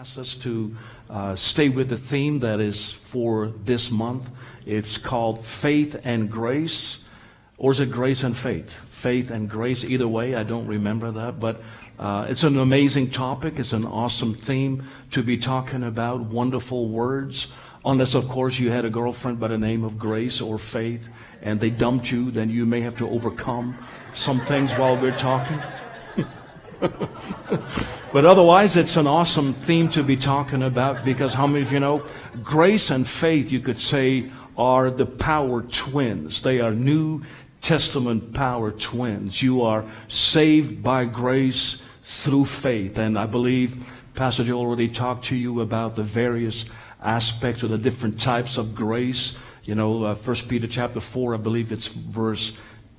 asked us to uh, stay with the theme that is for this month. It's called Faith and Grace, or is it Grace and Faith? Faith and Grace, either way, I don't remember that, but uh, it's an amazing topic. It's an awesome theme to be talking about, wonderful words. Unless, of course, you had a girlfriend by the name of Grace or Faith and they dumped you, then you may have to overcome some things while we're talking. but otherwise, it's an awesome theme to be talking about because how many of you know grace and faith, you could say, are the power twins. They are New Testament power twins. You are saved by grace through faith. And I believe Pastor Joe already talked to you about the various aspects or the different types of grace. You know, uh, First Peter chapter 4, I believe it's verse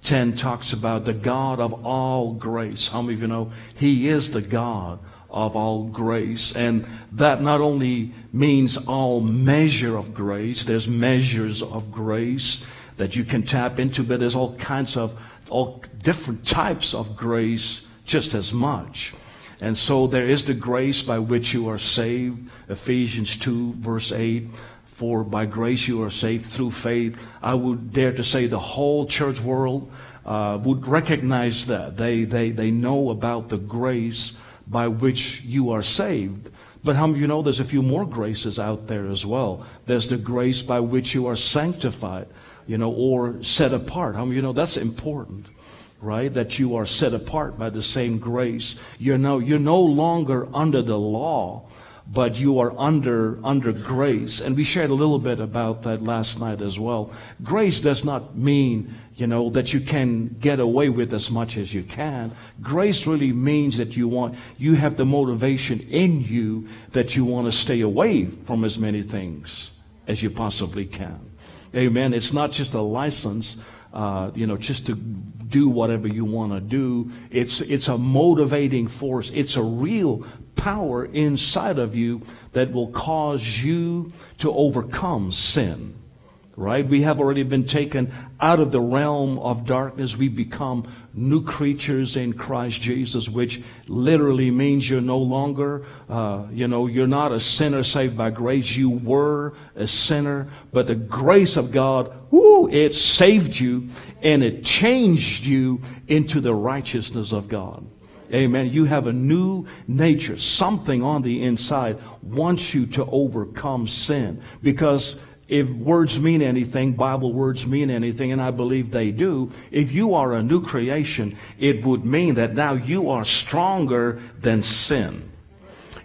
10 talks about the God of all grace. How many of you know He is the God of all grace? And that not only means all measure of grace, there's measures of grace that you can tap into, but there's all kinds of, all different types of grace just as much. And so there is the grace by which you are saved. Ephesians 2 verse 8. For by grace you are saved through faith. I would dare to say the whole church world uh, would recognize that. They, they, they know about the grace by which you are saved. But how you know there's a few more graces out there as well? There's the grace by which you are sanctified, you know, or set apart. How you know that's important, right? That you are set apart by the same grace. You're no, you're no longer under the law but you are under under grace. And we shared a little bit about that last night as well. Grace does not mean you know that you can get away with as much as you can. Grace really means that you want you have the motivation in you that you want to stay away from as many things as you possibly can. Amen. It's not just a license uh, you know, just to do whatever you want to do. It's, it's a motivating force. It's a real power inside of you that will cause you to overcome sin. Right? We have already been taken out of the realm of darkness. We become new creatures in Christ Jesus, which literally means you're no longer, uh, you know, you're not a sinner saved by grace. You were a sinner, but the grace of God, whoo, it saved you and it changed you into the righteousness of God. Amen. You have a new nature. Something on the inside wants you to overcome sin. Because if words mean anything, Bible words mean anything, and I believe they do, if you are a new creation, it would mean that now you are stronger than sin.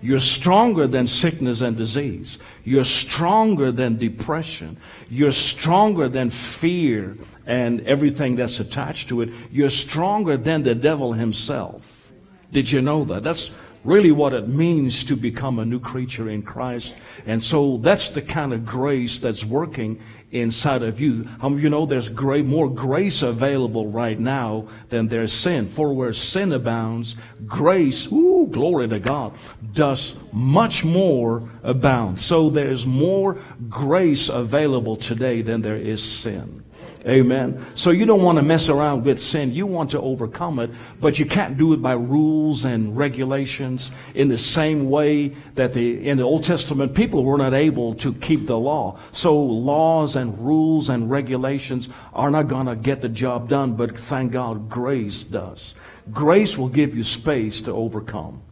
You're stronger than sickness and disease. You're stronger than depression. You're stronger than fear and everything that's attached to it. You're stronger than the devil himself. Did you know that? That's really what it means to become a new creature in Christ. And so that's the kind of grace that's working inside of you. How you know there's great, more grace available right now than there's sin? For where sin abounds, grace, ooh, glory to God, does much more abound. So there's more grace available today than there is sin. Amen. So you don't want to mess around with sin. You want to overcome it, but you can't do it by rules and regulations in the same way that the, in the Old Testament people were not able to keep the law. So laws and rules and regulations are not going to get the job done, but thank God grace does. Grace will give you space to overcome.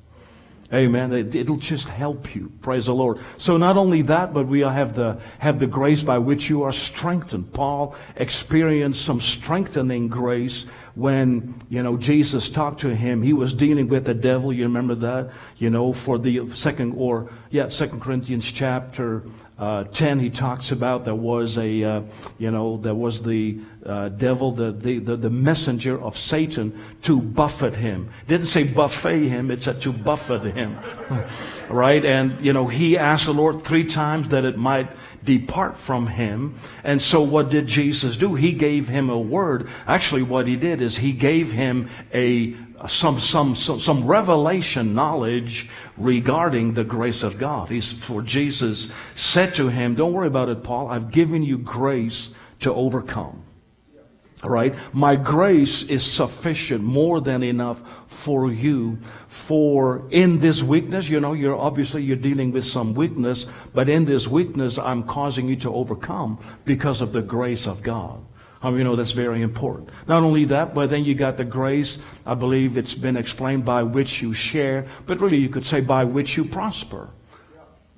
Amen. It, will just help you. Praise the Lord. So not only that, but we have the, have the grace by which you are strengthened. Paul experienced some strengthening grace when, you know, Jesus talked to him. He was dealing with the devil. You remember that? You know, for the second, or, yeah, Second Corinthians chapter uh, 10, he talks about there was a, uh, you know, there was the uh, devil, the, the, the, the, messenger of Satan to buffet him. Didn't say buffet him, it said to buffet him. right? And, you know, he asked the Lord three times that it might depart from him. And so what did Jesus do? He gave him a word. Actually, what he did is he gave him a some, some, some, some revelation knowledge regarding the grace of God. He's, for Jesus said to him, Don't worry about it, Paul. I've given you grace to overcome. right? My grace is sufficient, more than enough for you. For in this weakness, you know, you're obviously you're dealing with some weakness, but in this weakness, I'm causing you to overcome because of the grace of God. I mean, you know that's very important. Not only that, but then you got the grace. I believe it's been explained by which you share, but really you could say by which you prosper.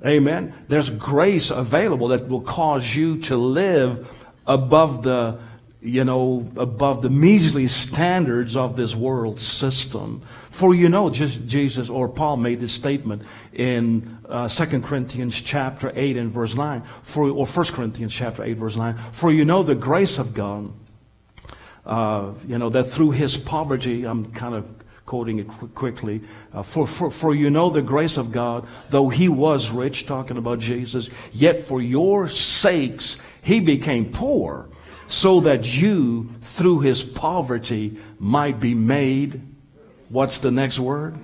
Amen. There's grace available that will cause you to live above the you know, above the measly standards of this world system. For you know, just Jesus or Paul made this statement in uh, 2 Corinthians chapter 8 and verse 9, for, or 1 Corinthians chapter 8 verse 9, for you know the grace of God, uh, you know, that through his poverty, I'm kind of quoting it qu- quickly, uh, for, for, for you know the grace of God, though he was rich, talking about Jesus, yet for your sakes he became poor so that you, through his poverty, might be made, what's the next word?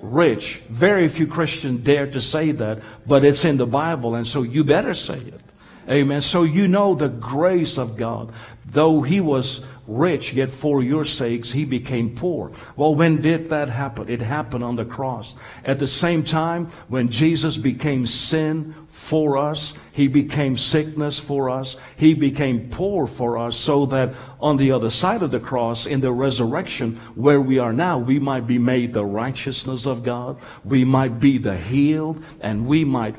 Rich. Very few Christians dare to say that, but it's in the Bible, and so you better say it. Amen. So you know the grace of God. Though he was rich, yet for your sakes he became poor. Well, when did that happen? It happened on the cross. At the same time, when Jesus became sin for us, he became sickness for us, he became poor for us, so that on the other side of the cross, in the resurrection, where we are now, we might be made the righteousness of God, we might be the healed, and we might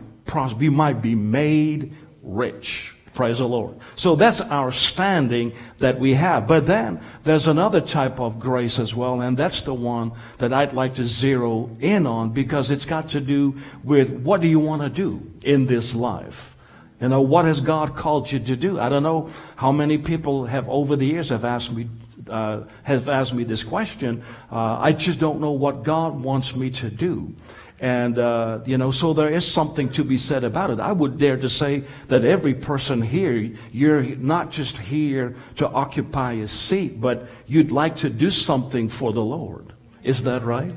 we might be made rich. Praise the Lord. So that's our standing that we have. But then there's another type of grace as well, and that's the one that I'd like to zero in on because it's got to do with what do you want to do in this life? You know, what has God called you to do? I don't know how many people have over the years have asked me uh, have asked me this question. Uh, I just don't know what God wants me to do. And, uh, you know, so there is something to be said about it. I would dare to say that every person here, you're not just here to occupy a seat, but you'd like to do something for the Lord. Is that right?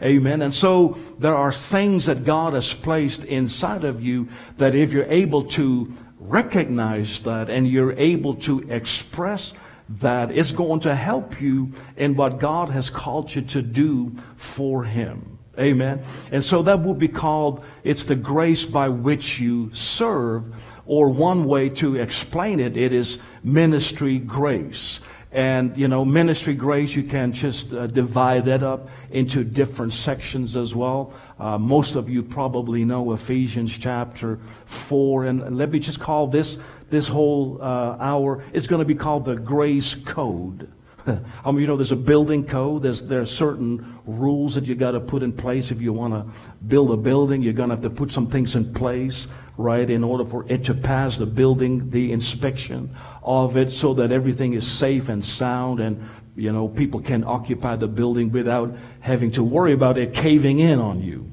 Amen. And so there are things that God has placed inside of you that if you're able to recognize that and you're able to express that, it's going to help you in what God has called you to do for Him. Amen. And so that will be called, it's the grace by which you serve, or one way to explain it, it is ministry grace. And, you know, ministry grace, you can just uh, divide that up into different sections as well. Uh, most of you probably know Ephesians chapter 4. And let me just call this, this whole uh, hour, it's going to be called the grace code. I mean, um, you know, there's a building code. There's there are certain rules that you got to put in place if you want to build a building. You're gonna have to put some things in place, right, in order for it to pass the building, the inspection of it, so that everything is safe and sound, and you know, people can occupy the building without having to worry about it caving in on you.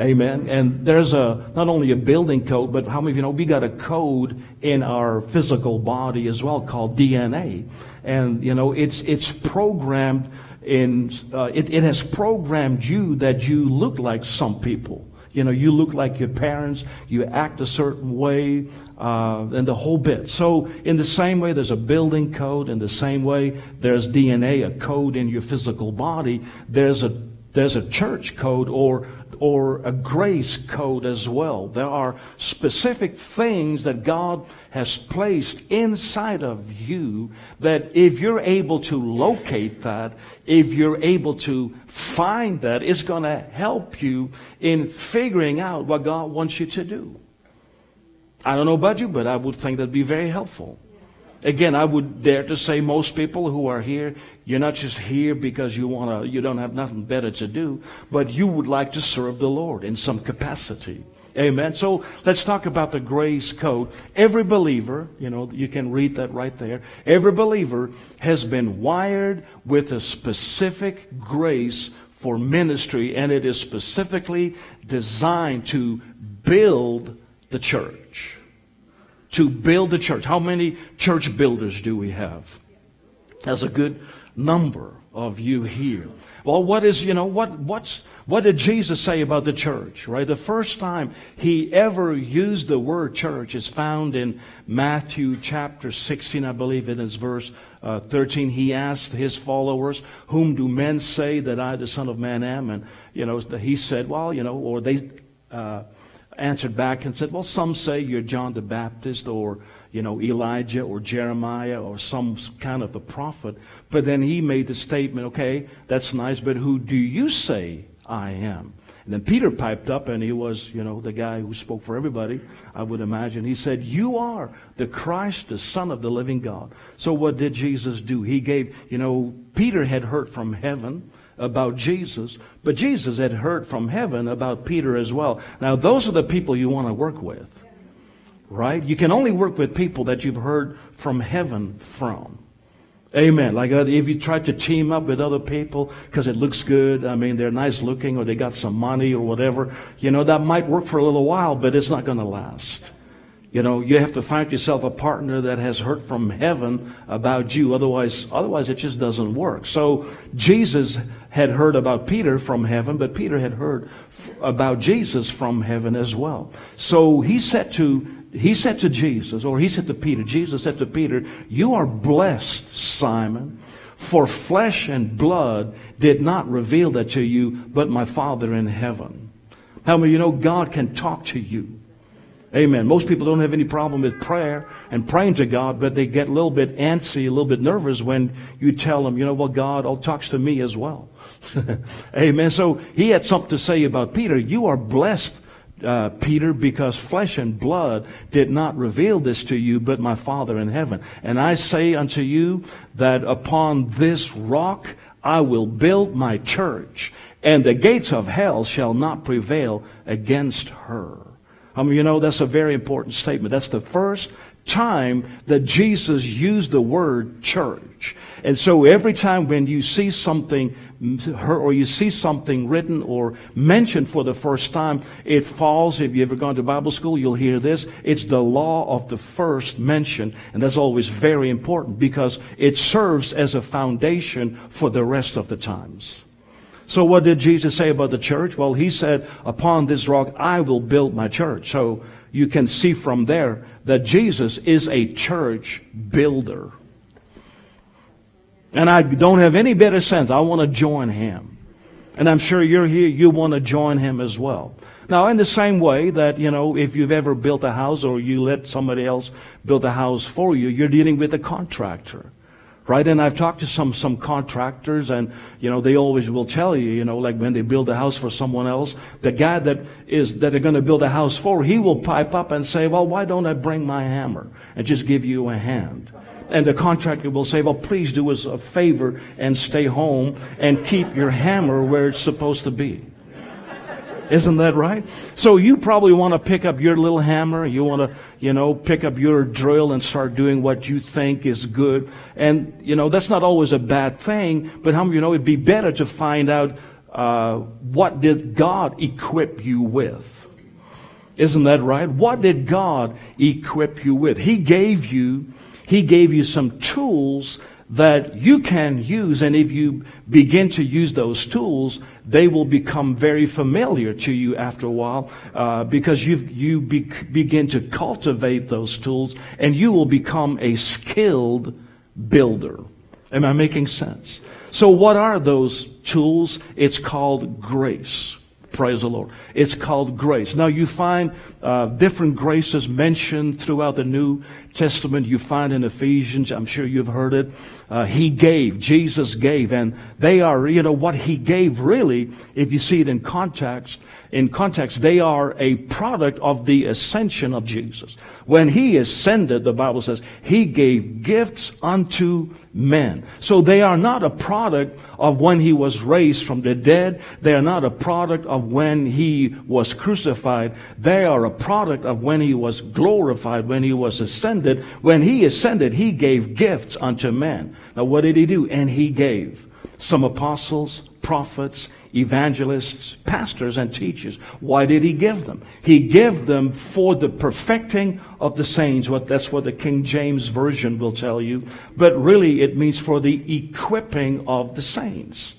Amen. And there's a not only a building code, but how many of you know we got a code in our physical body as well called DNA, and you know it's it's programmed in uh, it, it has programmed you that you look like some people. You know, you look like your parents, you act a certain way, uh, and the whole bit. So, in the same way, there's a building code. In the same way, there's DNA, a code in your physical body. There's a there's a church code or or a grace code as well. There are specific things that God has placed inside of you that if you're able to locate that, if you're able to find that, it's going to help you in figuring out what God wants you to do. I don't know about you, but I would think that'd be very helpful. Again, I would dare to say most people who are here, you're not just here because you want to, you don't have nothing better to do, but you would like to serve the Lord in some capacity. Amen. So let's talk about the grace code. Every believer, you know, you can read that right there. Every believer has been wired with a specific grace for ministry, and it is specifically designed to build the church to build the church. How many church builders do we have? That's a good, number of you here. Well, what is, you know, what, what's, what did Jesus say about the church, right? The first time he ever used the word church is found in Matthew chapter 16, I believe it is verse uh, 13. He asked his followers, whom do men say that I, the son of man, am? And, you know, he said, well, you know, or they, uh, answered back and said, well, some say you're John the Baptist or, you know, Elijah or Jeremiah or some kind of a prophet. But then he made the statement, okay, that's nice, but who do you say I am? And then Peter piped up, and he was, you know, the guy who spoke for everybody, I would imagine. He said, You are the Christ, the Son of the living God. So what did Jesus do? He gave, you know, Peter had heard from heaven about Jesus, but Jesus had heard from heaven about Peter as well. Now, those are the people you want to work with, right? You can only work with people that you've heard from heaven from. Amen. Like uh, if you try to team up with other people because it looks good, I mean, they're nice looking or they got some money or whatever, you know, that might work for a little while, but it's not going to last. You know, you have to find yourself a partner that has heard from heaven about you. Otherwise, otherwise it just doesn't work. So Jesus had heard about Peter from heaven, but Peter had heard f- about Jesus from heaven as well. So he said to he said to Jesus, or he said to Peter, Jesus said to Peter, You are blessed, Simon, for flesh and blood did not reveal that to you, but my Father in heaven. How many you know God can talk to you? Amen. Most people don't have any problem with prayer and praying to God, but they get a little bit antsy, a little bit nervous when you tell them, you know, well, God all talks to me as well. Amen. So he had something to say about Peter. You are blessed, uh, Peter, because flesh and blood did not reveal this to you, but my Father in heaven. And I say unto you that upon this rock I will build my church, and the gates of hell shall not prevail against her. I mean, you know, that's a very important statement. That's the first time that Jesus used the word church. And so every time when you see something or you see something written or mentioned for the first time, it falls, if you've ever gone to Bible school, you'll hear this. It's the law of the first mention. And that's always very important because it serves as a foundation for the rest of the times. So what did Jesus say about the church? Well, he said, upon this rock I will build my church. So you can see from there that Jesus is a church builder. And I don't have any better sense. I want to join him. And I'm sure you're here, you want to join him as well. Now, in the same way that, you know, if you've ever built a house or you let somebody else build a house for you, you're dealing with a contractor right? And I've talked to some some contractors, and you know they always will tell you, you know, like when they build a house for someone else, the guy that is that they're going to build a house for, he will pipe up and say, well, why don't I bring my hammer and just give you a hand? And the contractor will say, well, please do us a favor and stay home and keep your hammer where it's supposed to be. Isn't that right? So you probably want to pick up your little hammer. You want to, you know, pick up your drill and start doing what you think is good. And, you know, that's not always a bad thing, but how you know it'd be better to find out uh, what did God equip you with? Isn't that right? What did God equip you with? He gave you, He gave you some tools that you can use, and if you begin to use those tools, they will become very familiar to you after a while uh, because you you be, begin to cultivate those tools, and you will become a skilled builder. Am I making sense? So, what are those tools? It's called grace. Praise the Lord. It's called grace. Now you find uh, different graces mentioned throughout the New Testament. You find in Ephesians, I'm sure you've heard it. Uh, he gave, Jesus gave, and they are, you know, what he gave really, if you see it in context, in context, they are a product of the ascension of Jesus. When he ascended, the Bible says, he gave gifts unto men. So they are not a product of when he was raised from the dead. They are not a product of when he was crucified. They are a product of when he was glorified, when he was ascended. When he ascended, he gave gifts unto men. Now what did he do? And he gave some apostles, prophets, evangelists, pastors, and teachers. Why did he give them? He gave them for the perfecting of the saints. What that's what the King James Version will tell you. But really it means for the equipping of the saints.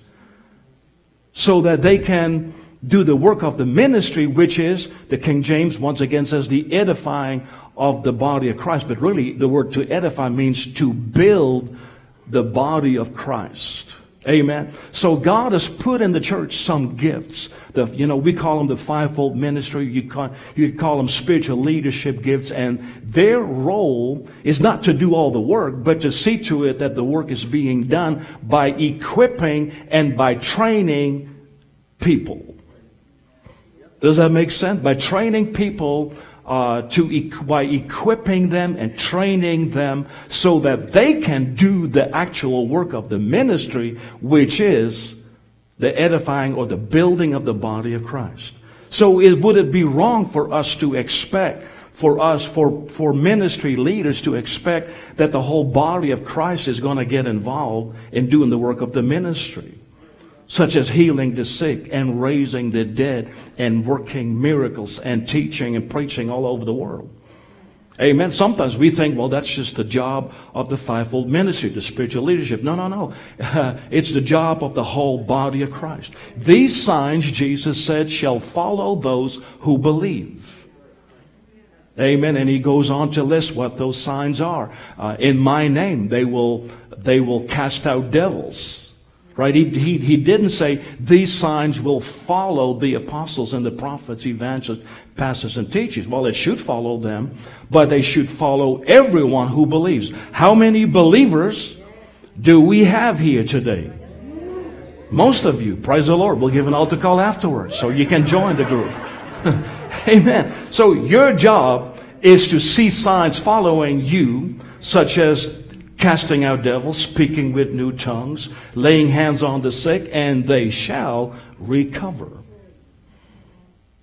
So that they can do the work of the ministry, which is, the King James once again says, the edifying of the body of Christ. But really, the word to edify means to build the body of Christ. Amen. So God has put in the church some gifts. The, you know, we call them the fivefold ministry. You call, you call them spiritual leadership gifts. And their role is not to do all the work, but to see to it that the work is being done by equipping and by training people. Does that make sense? By training people uh, to by equipping them and training them so that they can do the actual work of the ministry, which is the edifying or the building of the body of Christ. So it, would it be wrong for us to expect for us, for, for ministry leaders to expect that the whole body of Christ is going to get involved in doing the work of the ministry? Such as healing the sick and raising the dead and working miracles and teaching and preaching all over the world. Amen. Sometimes we think, well, that's just the job of the fivefold ministry, the spiritual leadership. No, no, no. It's the job of the whole body of Christ. These signs, Jesus said, shall follow those who believe. Amen. And he goes on to list what those signs are. Uh, in my name, they will, they will cast out devils. Right? He, he, he didn't say these signs will follow the apostles and the prophets, evangelists, pastors, and teachers. Well, it should follow them, but they should follow everyone who believes. How many believers do we have here today? Most of you, praise the Lord. We'll give an altar call afterwards so you can join the group. Amen. So your job is to see signs following you, such as casting out devils, speaking with new tongues, laying hands on the sick, and they shall recover.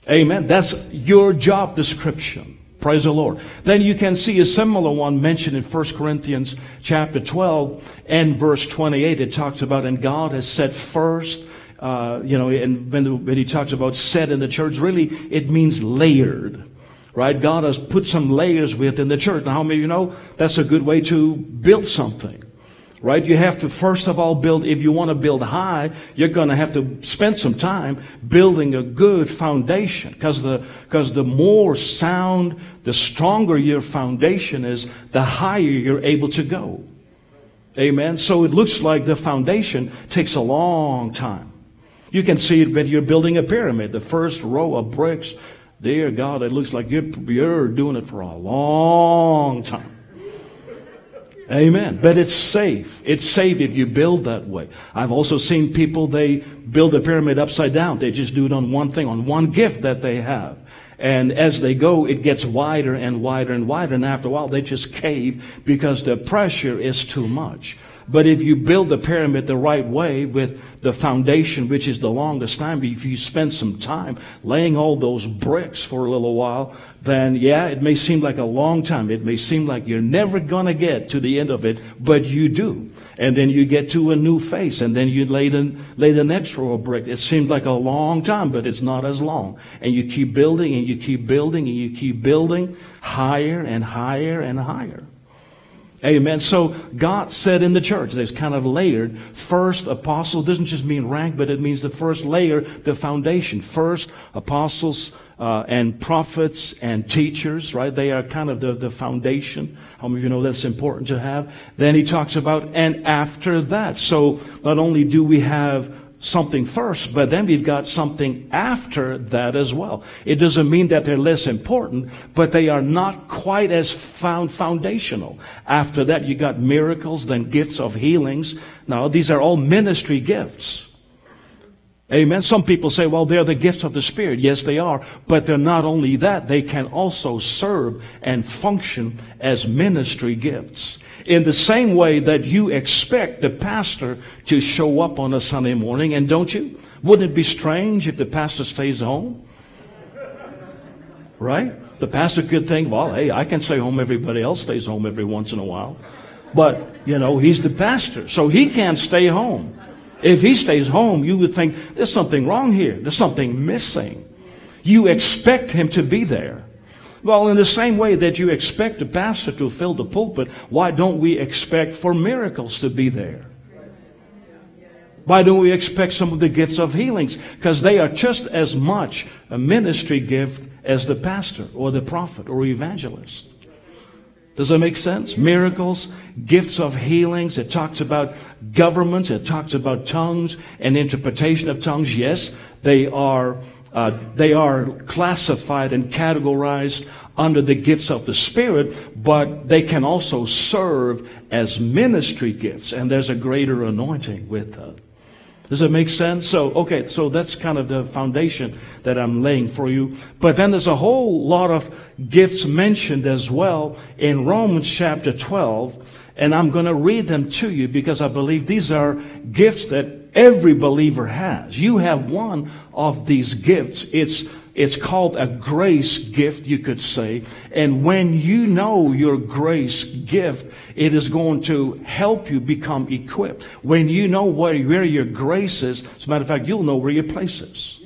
Amen. That's your job description. Praise the Lord. Then you can see a similar one mentioned in 1 Corinthians chapter 12 and verse 28. It talks about, and God has set first, uh, you know, and when, when he talks about set in the church, really it means layered right? God has put some layers within the church. Now, how many of you know that's a good way to build something? Right? You have to first of all build, if you want to build high, you're going to have to spend some time building a good foundation. Because the, because the more sound, the stronger your foundation is, the higher you're able to go. Amen. So it looks like the foundation takes a long time. You can see it when you're building a pyramid. The first row of bricks Dear God, it looks like you're, you're doing it for a long time. Amen. But it's safe. It's safe if you build that way. I've also seen people, they build a pyramid upside down. They just do it on one thing, on one gift that they have. And as they go, it gets wider and wider and wider. And after a while, they just cave because the pressure is too much. But if you build the pyramid the right way with the foundation, which is the longest time, if you spend some time laying all those bricks for a little while, then yeah, it may seem like a long time. It may seem like you're never gonna get to the end of it, but you do. And then you get to a new face, and then you lay the, lay the next row of brick. It seems like a long time, but it's not as long. And you keep building, and you keep building, and you keep building higher and higher and higher. Amen. So God said in the church, there's kind of layered. First, apostle doesn't just mean rank, but it means the first layer, the foundation. First, apostles uh, and prophets and teachers, right? They are kind of the, the foundation. How many of you know that's important to have? Then he talks about, and after that. So not only do we have something first, but then we've got something after that as well. It doesn't mean that they're less important, but they are not quite as found foundational. After that, you got miracles, then gifts of healings. Now, these are all ministry gifts. Amen. Some people say, well, they're the gifts of the Spirit. Yes, they are. But they're not only that, they can also serve and function as ministry gifts. In the same way that you expect the pastor to show up on a Sunday morning, and don't you? Wouldn't it be strange if the pastor stays home? Right? The pastor could think, well, hey, I can stay home. Everybody else stays home every once in a while. But, you know, he's the pastor, so he can't stay home. If he stays home, you would think there's something wrong here. There's something missing. You expect him to be there. Well, in the same way that you expect a pastor to fill the pulpit, why don't we expect for miracles to be there? Why don't we expect some of the gifts of healings? Because they are just as much a ministry gift as the pastor or the prophet or evangelist. Does that make sense? Miracles, gifts of healings. It talks about governments. It talks about tongues and interpretation of tongues. Yes, they are, uh, they are classified and categorized under the gifts of the Spirit, but they can also serve as ministry gifts. And there's a greater anointing with them. Does that make sense? So, okay, so that's kind of the foundation that I'm laying for you. But then there's a whole lot of gifts mentioned as well in Romans chapter 12. And I'm going to read them to you because I believe these are gifts that every believer has. You have one of these gifts. It's it's called a grace gift, you could say. And when you know your grace gift, it is going to help you become equipped. When you know where, where your grace is, as a matter of fact, you'll know where your place is.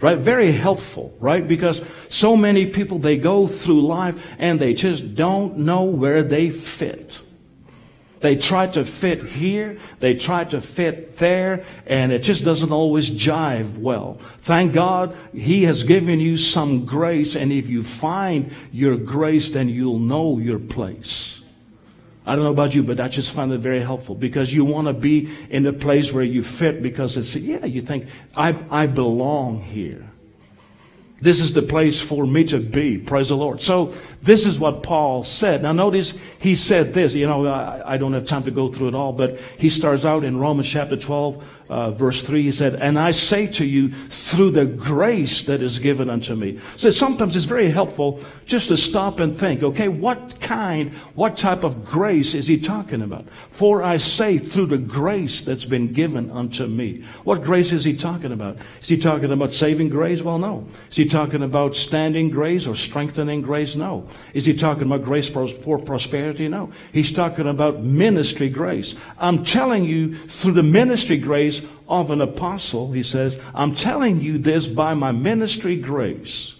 Right? Very helpful, right? Because so many people, they go through life and they just don't know where they fit. They try to fit here, they try to fit there, and it just doesn't always jive well. Thank God He has given you some grace, and if you find your grace, then you'll know your place. I don't know about you, but I just find it very helpful because you want to be in a place where you fit because it's, yeah, you think, I, I belong here. This is the place for me to be. Praise the Lord. So this is what Paul said. Now notice he said this. You know, I, I don't have time to go through it all, but he starts out in Romans chapter 12, uh, verse 3, he said, And I say to you, through the grace that is given unto me. So sometimes it's very helpful just to stop and think, okay, what kind, what type of grace is he talking about? For I say, through the grace that's been given unto me. What grace is he talking about? Is he talking about saving grace? Well, no. Is he talking about standing grace or strengthening grace? No. Is he talking about grace for, for prosperity? No. He's talking about ministry grace. I'm telling you, through the ministry grace, of an apostle, he says, I'm telling you this by my ministry grace.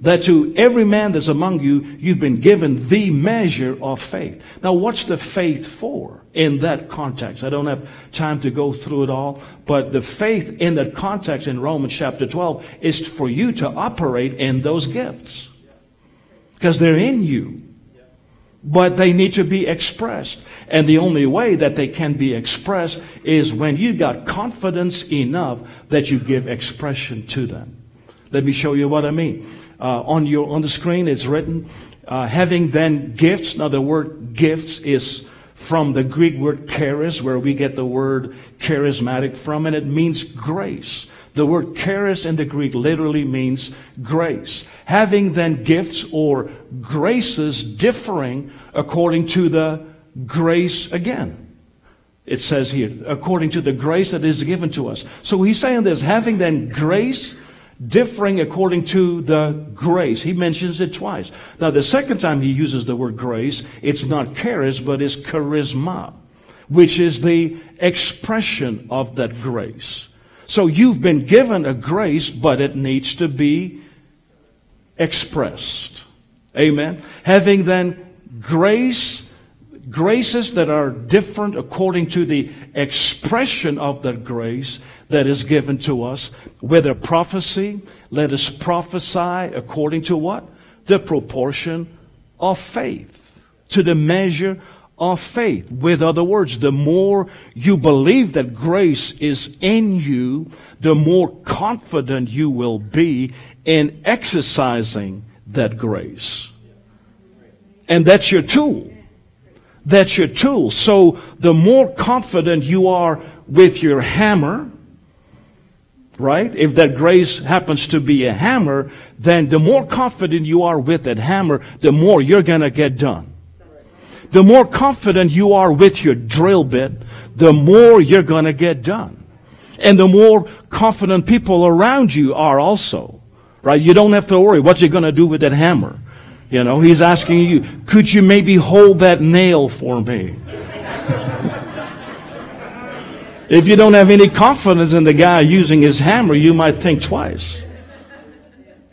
That to every man that's among you, you've been given the measure of faith. Now, what's the faith for in that context? I don't have time to go through it all, but the faith in that context in Romans chapter 12 is for you to operate in those gifts. Because they're in you but they need to be expressed. And the only way that they can be expressed is when you got confidence enough that you give expression to them. Let me show you what I mean. Uh, on your on the screen, it's written, uh, having then gifts. Now, the word gifts is from the Greek word charis, where we get the word charismatic from, and it means grace. The word charis in the Greek literally means grace. Having then gifts or graces differing according to the grace again. It says here, according to the grace that is given to us. So he's saying this, having then grace differing according to the grace. He mentions it twice. Now, the second time he uses the word grace, it's not charis, but it's charisma, which is the expression of that grace. So you've been given a grace, but it needs to be expressed. Amen. Having then grace, graces that are different according to the expression of that grace that is given to us. Whether prophecy, let us prophesy according to what? The proportion of faith. To the measure of faith. With other words, the more you believe that grace is in you, the more confident you will be in exercising that grace. And that's your tool. That's your tool. So the more confident you are with your hammer, right? If that grace happens to be a hammer, then the more confident you are with that hammer, the more you're going to get done the more confident you are with your drill bit, the more you're going to get done. And the more confident people around you are also. Right? You don't have to worry what you're going to do with that hammer. You know, he's asking you, could you maybe hold that nail for me? If you don't have any confidence in the guy using his hammer, you might think twice.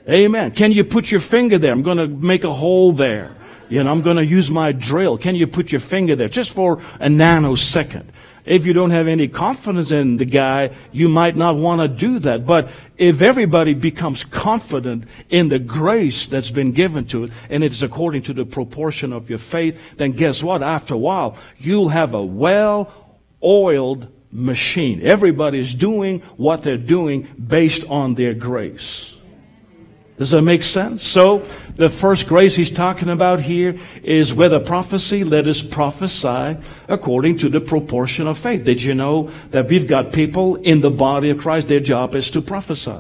Amen. Can you put your finger there? I'm going to make a hole there. You know, I'm going to use my drill. Can you put your finger there just for a nanosecond? If you don't have any confidence in the guy, you might not want to do that. But if everybody becomes confident in the grace that's been given to it, and it is according to the proportion of your faith, then guess what? After a while, you'll have a well oiled machine. Everybody's doing what they're doing based on their grace. Does that make sense? So, the first grace he's talking about here is whether prophecy, let us prophesy according to the proportion of faith. Did you know that we've got people in the body of Christ, their job is to prophesy?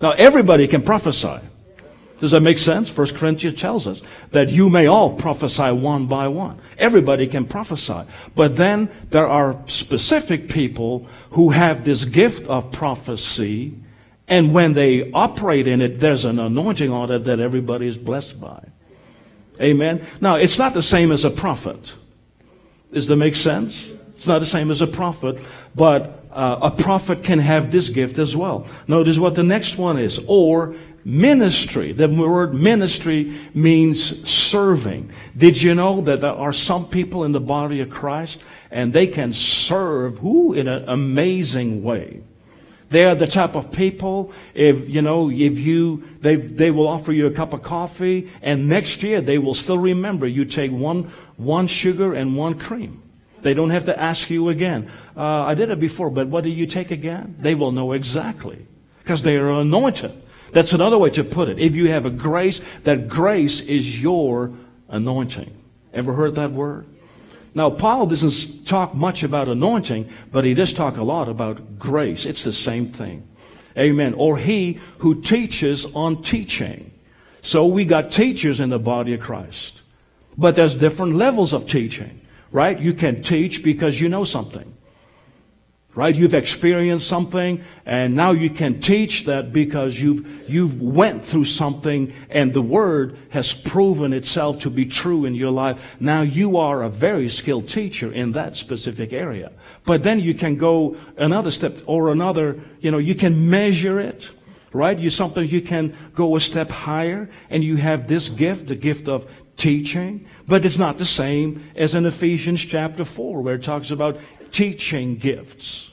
Now, everybody can prophesy. Does that make sense? First Corinthians tells us that you may all prophesy one by one. Everybody can prophesy. But then there are specific people who have this gift of prophecy and when they operate in it, there's an anointing on it that everybody is blessed by. Amen. Now, it's not the same as a prophet. Does that make sense? It's not the same as a prophet, but uh, a prophet can have this gift as well. Notice what the next one is. Or ministry. The word ministry means serving. Did you know that there are some people in the body of Christ and they can serve who in an amazing way? They are the type of people, if, you know, if you, they, they will offer you a cup of coffee and next year they will still remember you take one, one sugar and one cream. They don't have to ask you again. Uh, I did it before, but what do you take again? They will know exactly because they are anointed. That's another way to put it. If you have a grace, that grace is your anointing. Ever heard that word? Now, Paul doesn't talk much about anointing, but he does talk a lot about grace. It's the same thing. Amen. Or he who teaches on teaching. So we got teachers in the body of Christ. But there's different levels of teaching, right? You can teach because you know something right? You've experienced something and now you can teach that because you've, you've went through something and the word has proven itself to be true in your life. Now you are a very skilled teacher in that specific area. But then you can go another step or another, you know, you can measure it. Right? You sometimes you can go a step higher and you have this gift, the gift of teaching, but it's not the same as in Ephesians chapter 4 where it talks about teaching gifts.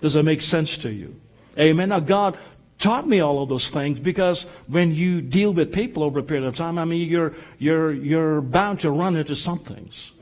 Does that make sense to you? Amen. Now, God taught me all of those things because when you deal with people over a period of time, I mean, you're, you're, you're bound to run into some things.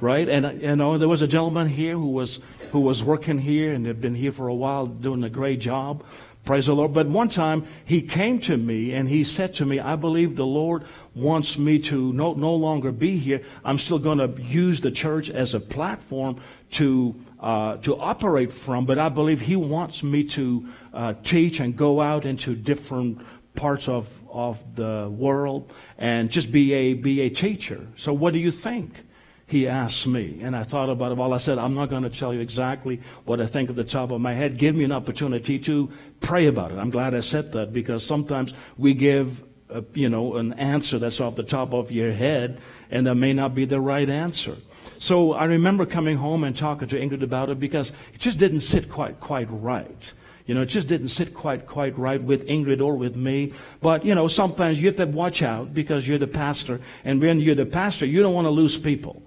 Right? And, you know, there was a gentleman here who was, who was working here and had been here for a while doing a great job. Praise the Lord. But one time he came to me and he said to me, I believe the Lord wants me to no, no longer be here. I'm still going to use the church as a platform to, uh, to operate from, but I believe He wants me to uh, teach and go out into different parts of, of the world and just be a, be a teacher. So, what do you think? He asked me, and I thought about it. Well, I said, I'm not going to tell you exactly what I think at the top of my head. Give me an opportunity to pray about it. I'm glad I said that because sometimes we give a, you know, an answer that's off the top of your head, and that may not be the right answer. So I remember coming home and talking to Ingrid about it because it just didn't sit quite, quite right. You know, it just didn't sit quite, quite right with Ingrid or with me. But, you know, sometimes you have to watch out because you're the pastor. And when you're the pastor, you don't want to lose people.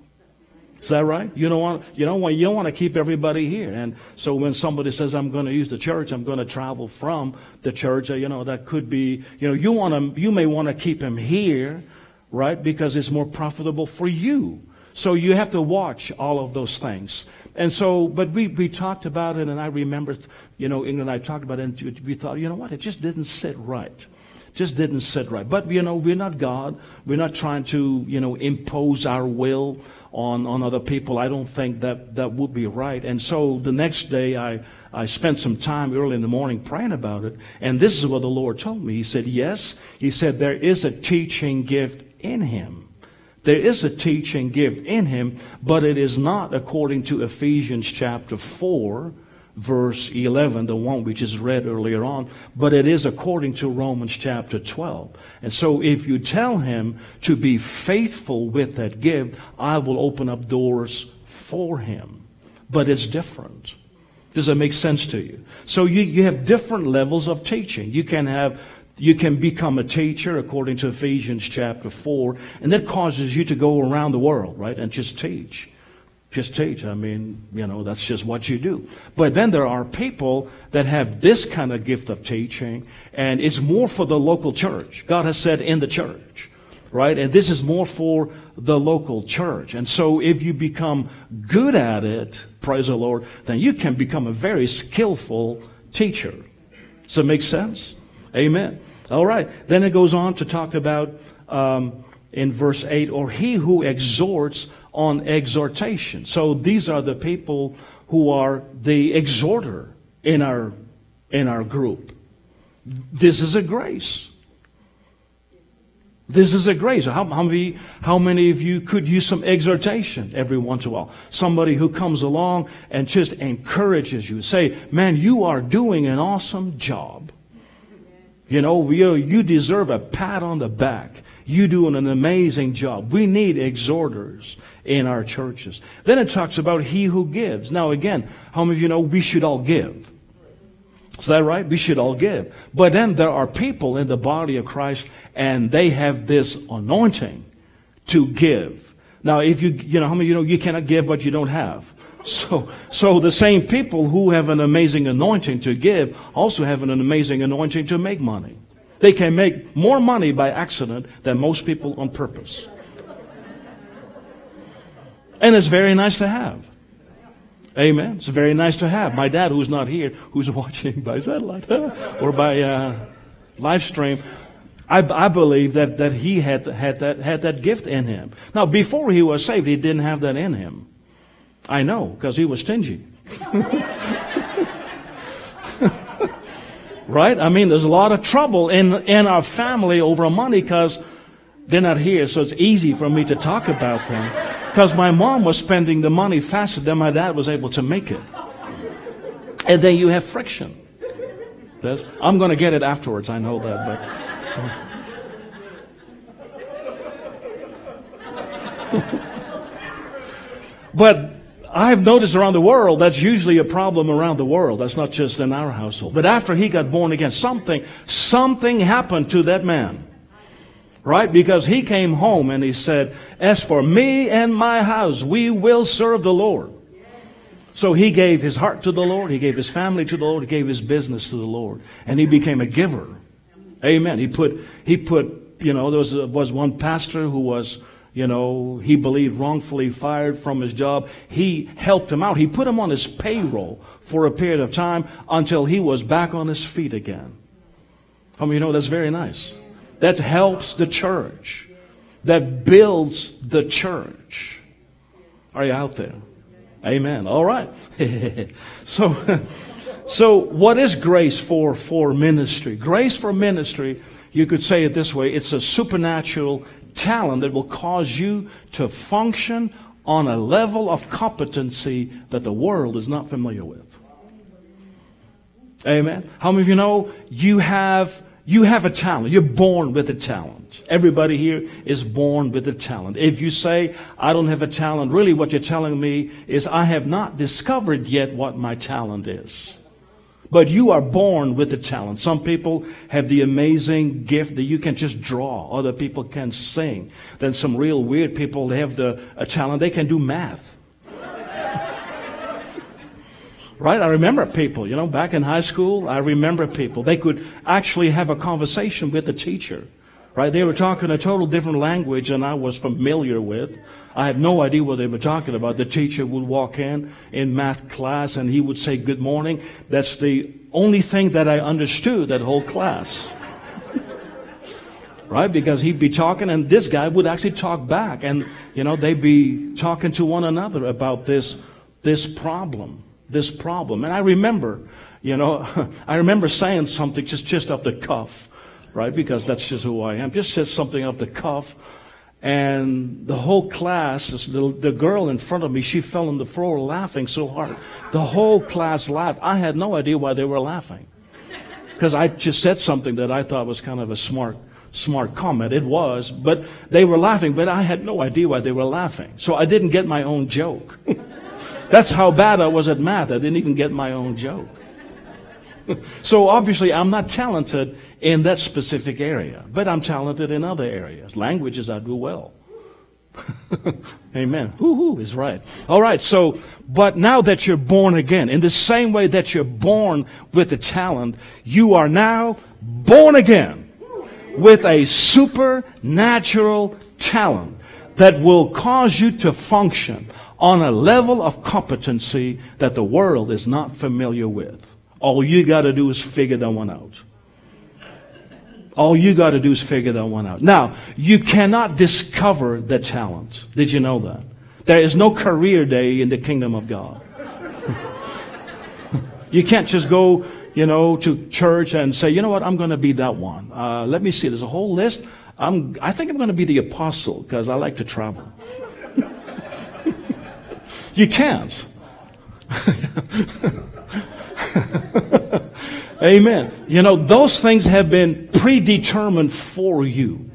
Is that right? You don't want you don't want you don't want to keep everybody here. And so when somebody says I'm going to use the church, I'm going to travel from the church, uh, you know, that could be, you know, you want to you may want to keep him here, right? Because it's more profitable for you. So you have to watch all of those things. And so, but we, we talked about it, and I remember, you know, Ingrid and I talked about it, and we thought, you know what, it just didn't sit right. Just didn't sit right. But, you know, we're not God. We're not trying to, you know, impose our will on, on other people. I don't think that that would be right. And so the next day, I, I spent some time early in the morning praying about it. And this is what the Lord told me. He said, Yes. He said, There is a teaching gift in him. There is a teaching gift in him, but it is not according to Ephesians chapter 4, verse 11, the one we just read earlier on, but it is according to Romans chapter 12. And so if you tell him to be faithful with that gift, I will open up doors for him. But it's different. Does that make sense to you? So you, you have different levels of teaching. You can have you can become a teacher according to Ephesians chapter 4, and that causes you to go around the world, right, and just teach. Just teach. I mean, you know, that's just what you do. But then there are people that have this kind of gift of teaching, and it's more for the local church. God has said in the church, right? And this is more for the local church. And so if you become good at it, praise the Lord, then you can become a very skillful teacher. Does that make sense? Amen. All right. Then it goes on to talk about um, in verse 8, or he who exhorts on exhortation. So these are the people who are the exhorter in our, in our group. This is a grace. This is a grace. How, how, many, how many of you could use some exhortation every once in a while? Somebody who comes along and just encourages you. Say, man, you are doing an awesome job. You know, you, you deserve a pat on the back. You doing an amazing job. We need exhorters in our churches. Then it talks about he who gives. Now again, how many of you know we should all give? Is that right? We should all give. But then there are people in the body of Christ and they have this anointing to give. Now, if you, you know, how many you know you cannot give what you don't have? So, so the same people who have an amazing anointing to give also have an amazing anointing to make money. They can make more money by accident than most people on purpose. And it's very nice to have. Amen. It's very nice to have. My dad, who's not here, who's watching by satellite or by uh, live stream, I, I, believe that, that he had, had, that, had that gift in him. Now, before he was saved, he didn't have that in him. I know, because he was stingy. right? I mean, there's a lot of trouble in, in our family over money because they're not here, so it's easy for me to talk about them. Because my mom was spending the money faster than my dad was able to make it. And then you have friction. That's, I'm going to get it afterwards, I know that, but. So. but I've noticed around the world that's usually a problem around the world. That's not just in our household. But after he got born again, something, something happened to that man. Right? Because he came home and he said, As for me and my house, we will serve the Lord. So he gave his heart to the Lord, he gave his family to the Lord, he gave his business to the Lord, and he became a giver. Amen. He put, he put, you know, there was, was one pastor who was you know, he believed wrongfully fired from his job. He helped him out. He put him on his payroll for a period of time until he was back on his feet again. I mean, you know, that's very nice. That helps the church. That builds the church. Are you out there? Amen. All right. so, so what is grace for, for ministry? Grace for ministry, you could say it this way, it's a supernatural talent that will cause you to function on a level of competency that the world is not familiar with. Amen. How many of you know you have you have a talent. You're born with a talent. Everybody here is born with a talent. If you say, I don't have a talent, really what you're telling me is I have not discovered yet what my talent is. But you are born with a talent. Some people have the amazing gift that you can just draw. Other people can sing. Then some real weird people, they have the a talent, they can do math. right? I remember people, you know, back in high school, I remember people. They could actually have a conversation with the teacher. Right? They were talking a total different language than I was familiar with. I had no idea what they were talking about. The teacher would walk in in math class and he would say good morning. That's the only thing that I understood that whole class. right? Because he'd be talking and this guy would actually talk back and, you know, they'd be talking to one another about this, this problem, this problem. And I remember, you know, I remember saying something just, just off the cuff right? Because that's just who I am. Just said something off the cuff. And the whole class, the, the girl in front of me, she fell on the floor laughing so hard. The whole class laughed. I had no idea why they were laughing. Because I just said something that I thought was kind of a smart, smart comment. It was, but they were laughing, but I had no idea why they were laughing. So I didn't get my own joke. That's how bad I was at math. I didn't even get my own joke. so obviously, I'm not talented in that specific area, but I'm talented in other areas. Languages I do well. Amen. Whoo is right. All right. So, but now that you're born again, in the same way that you're born with a talent, you are now born again with a supernatural talent that will cause you to function on a level of competency that the world is not familiar with. All you got to do is figure that one out. All you got to do is figure that one out. Now, you cannot discover the talent. Did you know that? There is no career day in the kingdom of God. you can't just go, you know, to church and say, you know what, I'm going to be that one. Uh, let me see. There's a whole list. I'm, I think I'm going to be the apostle because I like to travel. you can't. Amen. You know, those things have been predetermined for you.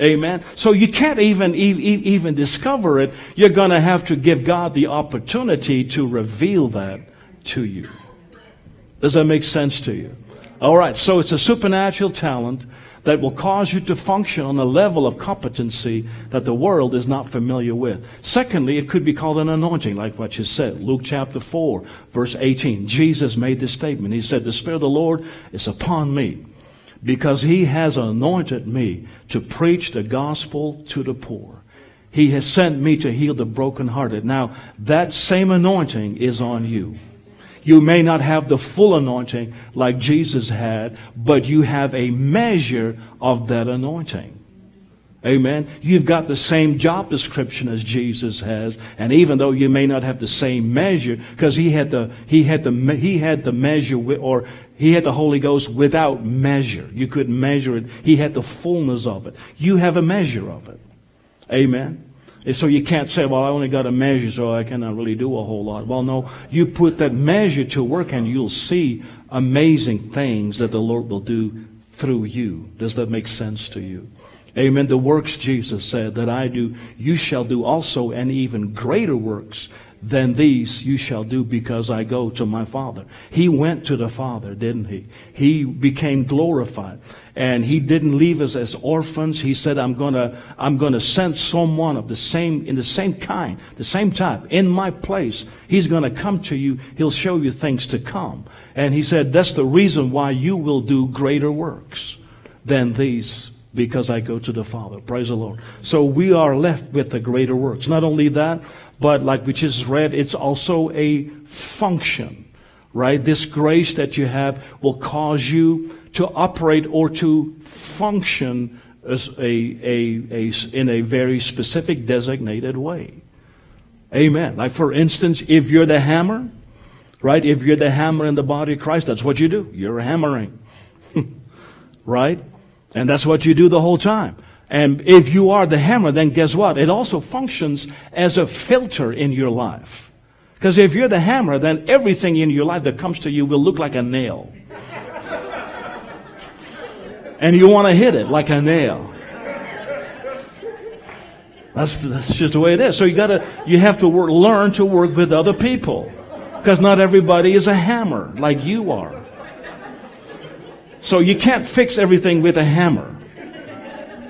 Amen. So you can't even, even discover it. You're going to have to give God the opportunity to reveal that to you. Does that make sense to you? All right. So it's a supernatural talent that will cause you to function on a level of competency that the world is not familiar with. Secondly, it could be called an anointing, like what you said. Luke chapter 4, verse 18. Jesus made this statement. He said, The Spirit of the Lord is upon me because he has anointed me to preach the gospel to the poor. He has sent me to heal the brokenhearted. Now, that same anointing is on you. You may not have the full anointing like Jesus had, but you have a measure of that anointing. Amen. You've got the same job description as Jesus has, and even though you may not have the same measure, because he had the he had the he had the measure or he had the Holy Ghost without measure. You couldn't measure it. He had the fullness of it. You have a measure of it. Amen. And so you can't say, well, I only got a measure, so I cannot really do a whole lot. Well, no, you put that measure to work and you'll see amazing things that the Lord will do through you. Does that make sense to you? Amen. The works Jesus said that I do, you shall do also, and even greater works than these you shall do because I go to my Father. He went to the Father, didn't he? He became glorified. And he didn't leave us as orphans. He said, I'm gonna, I'm gonna send someone of the same, in the same kind, the same type, in my place. He's gonna come to you. He'll show you things to come. And he said, that's the reason why you will do greater works than these because I go to the Father. Praise the Lord. So we are left with the greater works. Not only that, but like we just read, it's also a function, right? This grace that you have will cause you to operate or to function as a, a, a, in a very specific designated way. Amen. Like for instance, if you're the hammer, right? If you're the hammer in the body of Christ, that's what you do. You're hammering. right? And that's what you do the whole time. And if you are the hammer, then guess what? It also functions as a filter in your life. Because if you're the hammer, then everything in your life that comes to you will look like a nail. And you want to hit it like a nail. That's, that's just the way it is. So you gotta, you have to work, learn to work with other people. Because not everybody is a hammer like you are. So you can't fix everything with a hammer.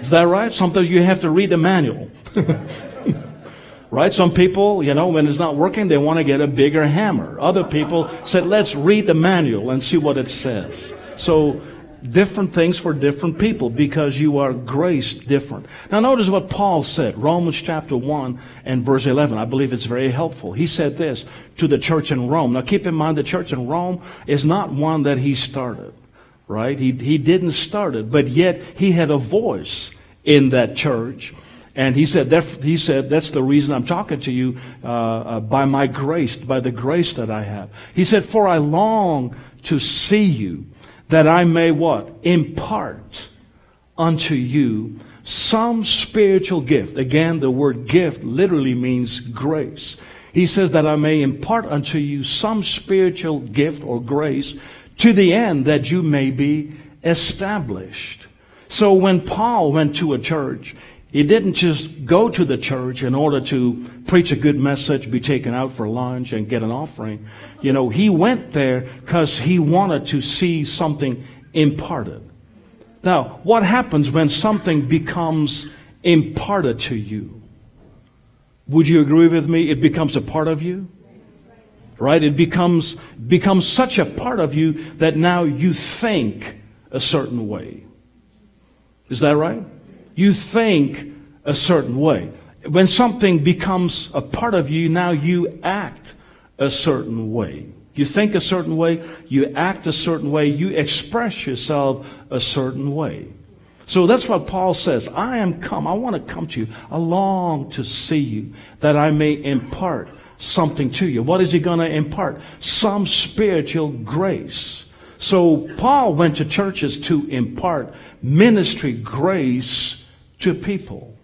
Is that right? Sometimes you have to read the manual. right? Some people, you know, when it's not working, they want to get a bigger hammer. Other people said, let's read the manual and see what it says. So, different things for different people because you are graced different. Now, notice what Paul said, Romans chapter 1 and verse 11. I believe it's very helpful. He said this to the church in Rome. Now, keep in mind, the church in Rome is not one that he started right? He, he didn't start it, but yet he had a voice in that church. And he said, that, he said, that's the reason I'm talking to you uh, uh, by my grace, by the grace that I have. He said, for I long to see you, that I may what? Impart unto you some spiritual gift. Again, the word gift literally means grace. He says that I may impart unto you some spiritual gift or grace to the end that you may be established. So when Paul went to a church, he didn't just go to the church in order to preach a good message, be taken out for lunch, and get an offering. You know, he went there because he wanted to see something imparted. Now, what happens when something becomes imparted to you? Would you agree with me? It becomes a part of you? Right? It becomes, becomes such a part of you that now you think a certain way. Is that right? You think a certain way. When something becomes a part of you, now you act a certain way. You think a certain way, you act a certain way, you express yourself a certain way. So that's what Paul says. I am come. I want to come to you. I long to see you that I may impart something to you. What is he going to impart? Some spiritual grace. So Paul went to churches to impart ministry grace to people.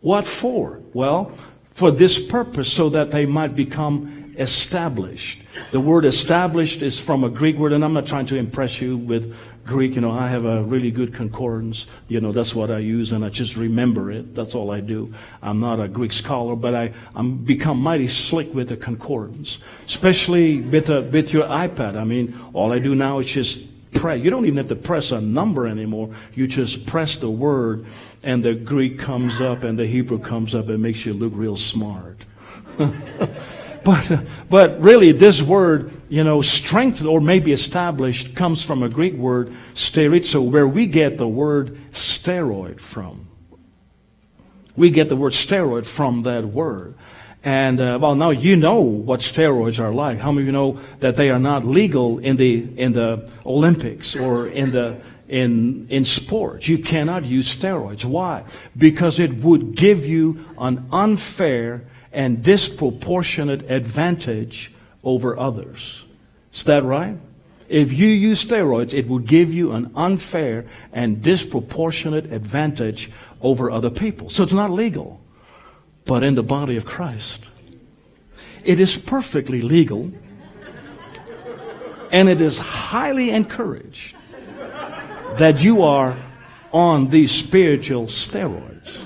What for? Well, for this purpose, so that they might become established. The word established is from a Greek word, and I'm not trying to impress you with Greek. You know, I have a really good concordance. You know, that's what I use, and I just remember it. That's all I do. I'm not a Greek scholar, but I, I'm become mighty slick with the concordance, especially with, a, with your iPad. I mean, all I do now is just pray. You don't even have to press a number anymore. You just press the word, and the Greek comes up and the Hebrew comes up and makes you look real smart. but, but really, this word, you know, strengthened or maybe established comes from a Greek word, sterizo, where we get the word steroid from. We get the word steroid from that word. And uh, well, now you know what steroids are like. How many of you know that they are not legal in the in the Olympics or in the in in sports? You cannot use steroids. Why? Because it would give you an unfair and disproportionate advantage over others. Is that right? If you use steroids, it would give you an unfair and disproportionate advantage over other people. So it's not legal but in the body of Christ. It is perfectly legal and it is highly encouraged that you are on these spiritual steroids.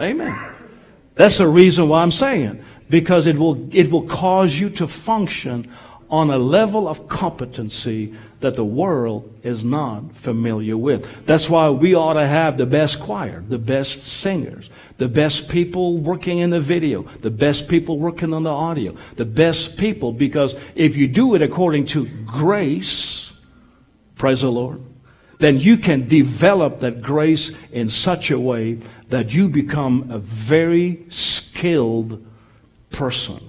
Amen. That's the reason why I'm saying because it will it will cause you to function on a level of competency that the world is not familiar with. That's why we ought to have the best choir, the best singers, the best people working in the video, the best people working on the audio, the best people, because if you do it according to grace, praise the Lord, then you can develop that grace in such a way that you become a very skilled person.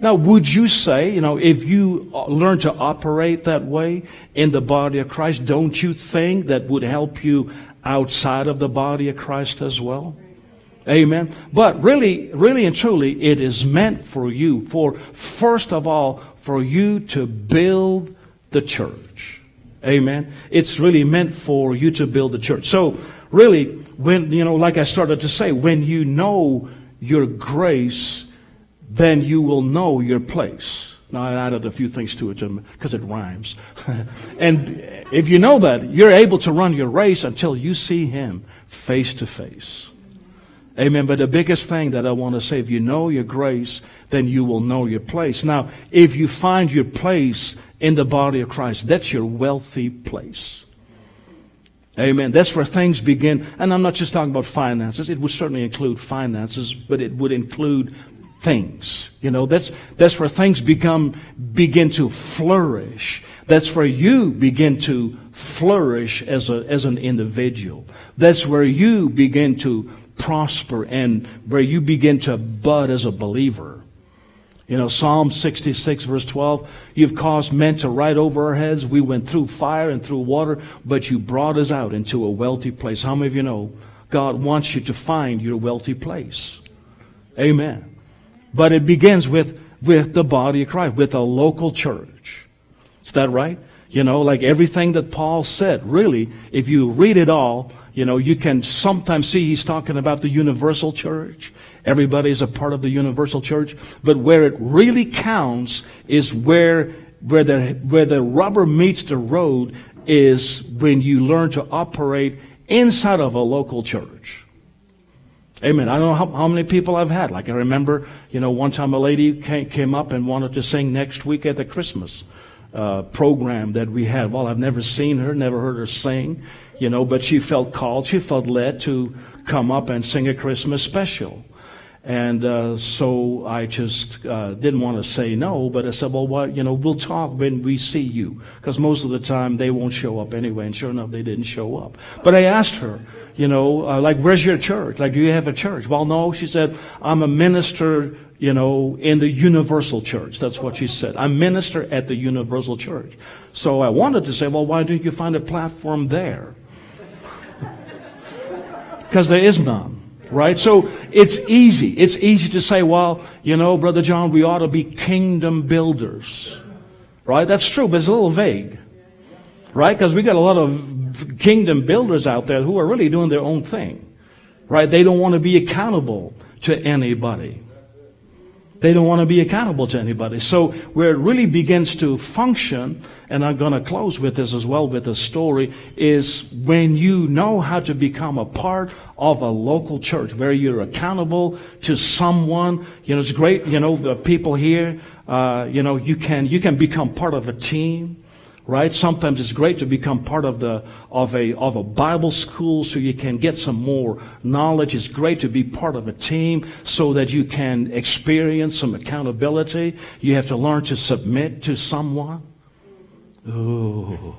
Now, would you say, you know, if you uh, learn to operate that way in the body of Christ, don't you think that would help you outside of the body of Christ as well? Amen. But really, really and truly, it is meant for you, for first of all, for you to build the church. Amen. It's really meant for you to build the church. So, really, when, you know, like I started to say, when you know your grace then you will know your place. Now, I added a few things to it because it rhymes. and if you know that, you're able to run your race until you see Him face to face. Amen. But the biggest thing that I want to say, if you know your grace, then you will know your place. Now, if you find your place in the body of Christ, that's your wealthy place. Amen. That's where things begin. And I'm not just talking about finances. It would certainly include finances, but it would include things. You know, that's, that's where things become, begin to flourish. That's where you begin to flourish as a, as an individual. That's where you begin to prosper and where you begin to bud as a believer. You know, Psalm 66 verse 12, you've caused men to ride over our heads. We went through fire and through water, but you brought us out into a wealthy place. How many of you know God wants you to find your wealthy place? Amen. But it begins with, with the body of Christ, with a local church. Is that right? You know, like everything that Paul said, really, if you read it all, you know, you can sometimes see he's talking about the universal church. Everybody is a part of the universal church. But where it really counts is where, where the, where the rubber meets the road is when you learn to operate inside of a local church. Amen. I don't know how, how, many people I've had. Like I remember, you know, one time a lady came, came up and wanted to sing next week at the Christmas uh, program that we had. Well, I've never seen her, never heard her sing, you know, but she felt called, she felt led to come up and sing a Christmas special. And uh, so I just uh, didn't want to say no, but I said, well, what, you know, we'll talk when we see you. Because most of the time they won't show up anyway. And sure enough, they didn't show up. But I asked her, you know, uh, like, where's your church? Like, do you have a church? Well, no, she said, I'm a minister, you know, in the Universal Church. That's what she said. I'm minister at the Universal Church. So I wanted to say, well, why don't you find a platform there? Because there is none. Right? So it's easy. It's easy to say, well, you know, Brother John, we ought to be kingdom builders. Right? That's true, but it's a little vague. Right? Because we got a lot of kingdom builders out there who are really doing their own thing. Right? They don't want to be accountable to anybody. They don't want to be accountable to anybody. So where it really begins to function, and I'm going to close with this as well with a story, is when you know how to become a part of a local church where you're accountable to someone. You know, it's great, you know, the people here, uh, you know, you can, you can become part of a team right? Sometimes it's great to become part of the of a of a Bible school so you can get some more knowledge. It's great to be part of a team so that you can experience some accountability. You have to learn to submit to someone. Ooh.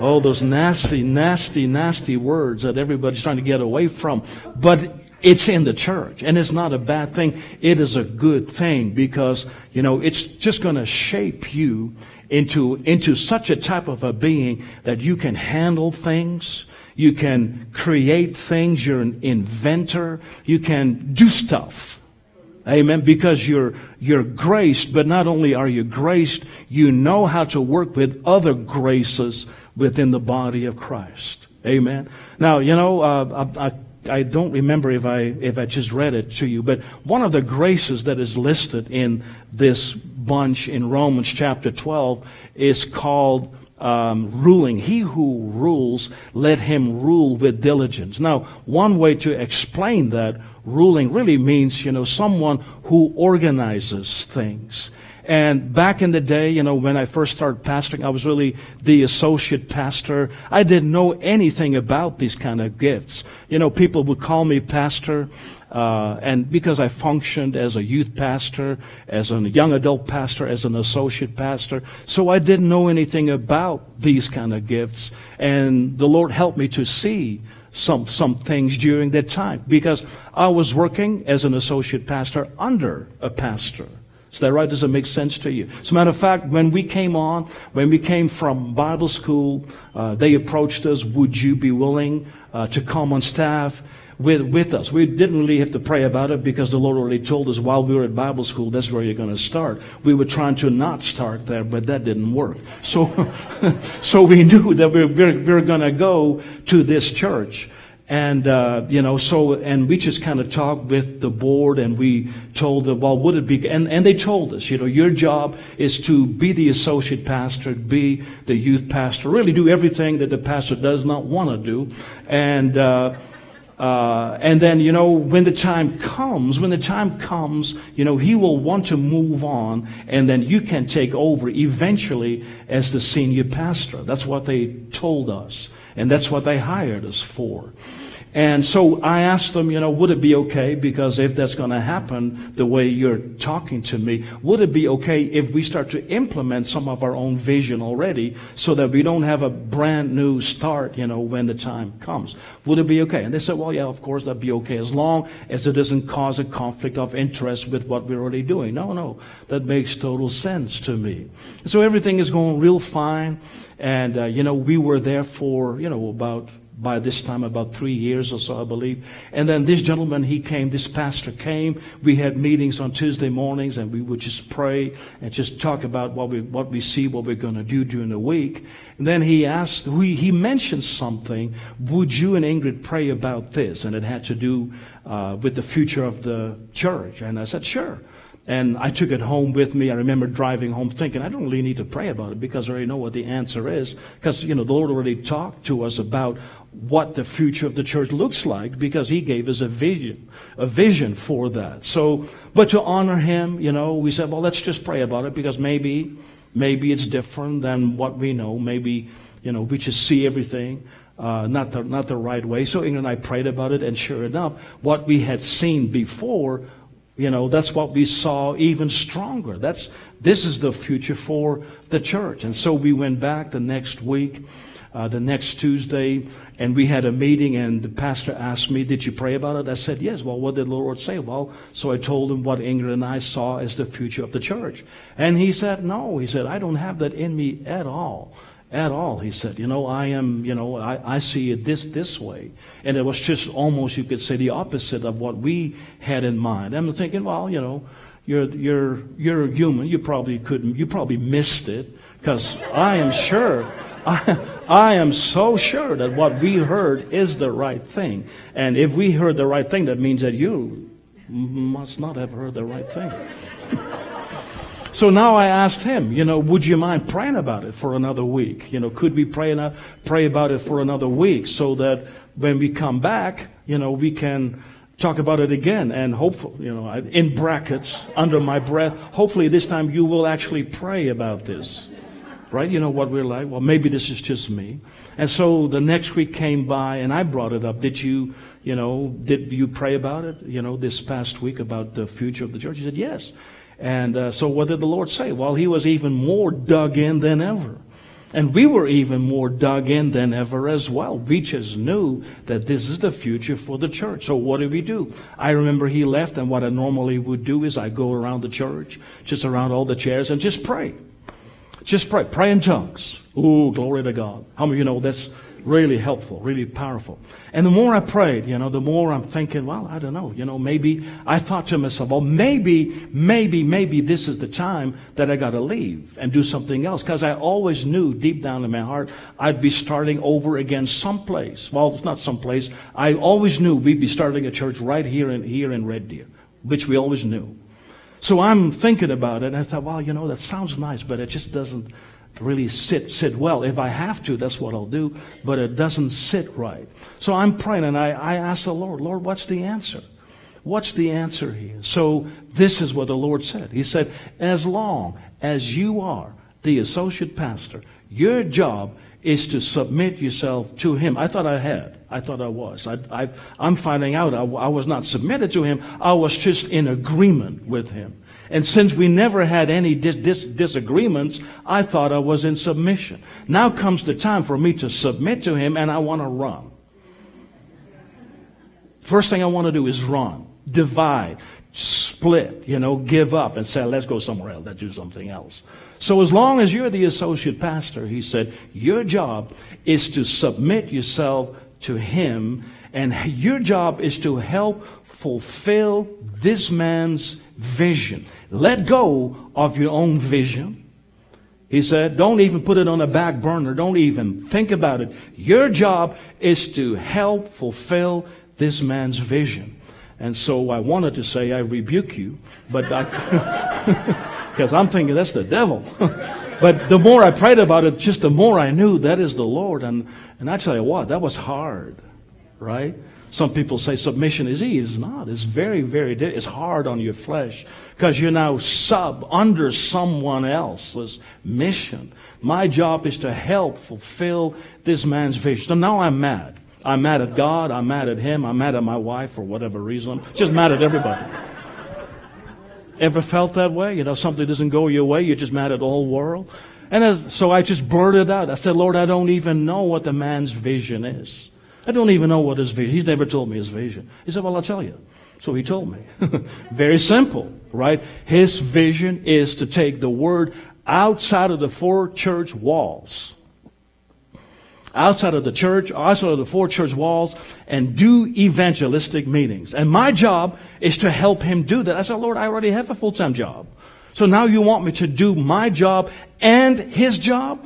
Oh, those nasty, nasty, nasty words that everybody's trying to get away from. But it's in the church and it's not a bad thing. It is a good thing because, you know, it's just going to shape you into, into such a type of a being that you can handle things, you can create things, you're an inventor, you can do stuff. Amen. Because you're, you're graced, but not only are you graced, you know how to work with other graces within the body of Christ. Amen. Now, you know, uh, I, I I don't remember if I if I just read it to you, but one of the graces that is listed in this bunch in Romans chapter 12 is called um, ruling. He who rules, let him rule with diligence. Now, one way to explain that ruling really means, you know, someone who organizes things. And back in the day, you know, when I first started pastoring, I was really the associate pastor. I didn't know anything about these kind of gifts. You know, people would call me pastor, uh, and because I functioned as a youth pastor, as a young adult pastor, as an associate pastor, so I didn't know anything about these kind of gifts. And the Lord helped me to see some, some things during that time because I was working as an associate pastor under a pastor. Is that right? Does it make sense to you? As a matter of fact, when we came on, when we came from Bible school, uh, they approached us, would you be willing uh, to come on staff with, with us? We didn't really have to pray about it because the Lord already told us while we were at Bible school, that's where you're going to start. We were trying to not start there, but that didn't work. So, so we knew that we we're, we we're going to go to this church. And, uh, you know, so, and we just kind of talked with the board and we told them, well, would it be, and, and they told us, you know, your job is to be the associate pastor, be the youth pastor, really do everything that the pastor does not want to do. And, uh, uh, and then, you know, when the time comes, when the time comes, you know, he will want to move on, and then you can take over eventually as the senior pastor. That's what they told us, and that's what they hired us for. And so I asked them, you know, would it be okay? Because if that's going to happen the way you're talking to me, would it be okay if we start to implement some of our own vision already so that we don't have a brand new start, you know, when the time comes? Would it be okay? And they said, well, yeah, of course that'd be okay as long as it doesn't cause a conflict of interest with what we're already doing. No, no, that makes total sense to me. So everything is going real fine. And, uh, you know, we were there for, you know, about by this time about three years or so, I believe. And then this gentleman, he came, this pastor came. We had meetings on Tuesday mornings and we would just pray and just talk about what we, what we see, what we're going to do during the week. And then he asked, we, he mentioned something, would you and Ingrid pray about this? And it had to do uh, with the future of the church. And I said, sure. And I took it home with me. I remember driving home thinking, I don't really need to pray about it because I already know what the answer is. Because, you know, the Lord already talked to us about what the future of the church looks like because he gave us a vision, a vision for that. So, but to honor him, you know, we said, well, let's just pray about it because maybe, maybe it's different than what we know. Maybe, you know, we just see everything. Uh, not the not the right way. So Ingrid and I prayed about it, and sure enough, what we had seen before, you know, that's what we saw even stronger. That's this is the future for the church. And so we went back the next week, uh, the next Tuesday, and we had a meeting, and the pastor asked me, Did you pray about it? I said, Yes. Well, what did the Lord say? Well, so I told him what Ingrid and I saw as the future of the church. And he said, No. He said, I don't have that in me at all. At all, he said. You know, I am, you know, I, I see it this this way. And it was just almost, you could say, the opposite of what we had in mind. I'm thinking, well, you know, you're, you're, you're human. You probably couldn't, you probably missed it because I am sure I, I, am so sure that what we heard is the right thing. And if we heard the right thing, that means that you must not have heard the right thing. so now I asked him, you know, would you mind praying about it for another week? You know, could we pray, a, pray about it for another week so that when we come back, you know, we can talk about it again and hopefully, you know, in brackets, under my breath, hopefully this time you will actually pray about this. Right? You know what we're like? Well, maybe this is just me. And so the next week came by and I brought it up. Did you, you know, did you pray about it, you know, this past week about the future of the church? He said, yes. And uh, so what did the Lord say? Well, he was even more dug in than ever. And we were even more dug in than ever as well. We just knew that this is the future for the church. So what did we do? I remember he left, and what I normally would do is I go around the church, just around all the chairs, and just pray. Just pray. Pray in tongues. Ooh, glory to God. How many of you know that's really helpful, really powerful. And the more I prayed, you know, the more I'm thinking, well, I don't know, you know, maybe I thought to myself, well, maybe, maybe, maybe this is the time that I got to leave and do something else. Because I always knew deep down in my heart I'd be starting over again someplace. Well, it's not someplace. I always knew we'd be starting a church right here in here in Red Deer, which we always knew. So I'm thinking about it, and I thought, well, you know, that sounds nice, but it just doesn't really sit sit well. If I have to, that's what I'll do, but it doesn't sit right. So I'm praying, and I, I ask the Lord, Lord, what's the answer? What's the answer here? So this is what the Lord said. He said, as long as you are the associate pastor, your job is to submit yourself to him. I thought I had. I thought I was. I, am finding out I, I was not submitted to him. I was just in agreement with him. And since we never had any dis- dis- disagreements, I thought I was in submission. Now comes the time for me to submit to him and I want to run. First thing I want to do is run, divide, split, you know, give up and say, let's go somewhere else, let's do something else. So as long as you're the associate pastor, he said, your job is to submit yourself to him and your job is to help fulfill this man's vision. Let go of your own vision. He said, don't even put it on a back burner. Don't even think about it. Your job is to help fulfill this man's vision. And so I wanted to say, I rebuke you, but I, because I'm thinking that's the devil. but the more I prayed about it, just the more I knew that is the Lord. And, and I tell you what, that was hard, right? Some people say submission is easy. It's not. It's very, very, it's hard on your flesh because you're now sub under someone else's mission. My job is to help fulfill this man's vision. So now I'm mad. I'm mad at God. I'm mad at him. I'm mad at my wife for whatever reason. I'm just mad at everybody. Ever felt that way? You know, something doesn't go your way. You're just mad at the whole world. And as, so I just blurted out. I said, Lord, I don't even know what the man's vision is. I don't even know what his vision. He's never told me his vision. He said, Well, I'll tell you. So he told me. Very simple, right? His vision is to take the word outside of the four church walls outside of the church, outside of the four church walls, and do evangelistic meetings. And my job is to help him do that. I said, Lord, I already have a full time job. So now you want me to do my job and his job?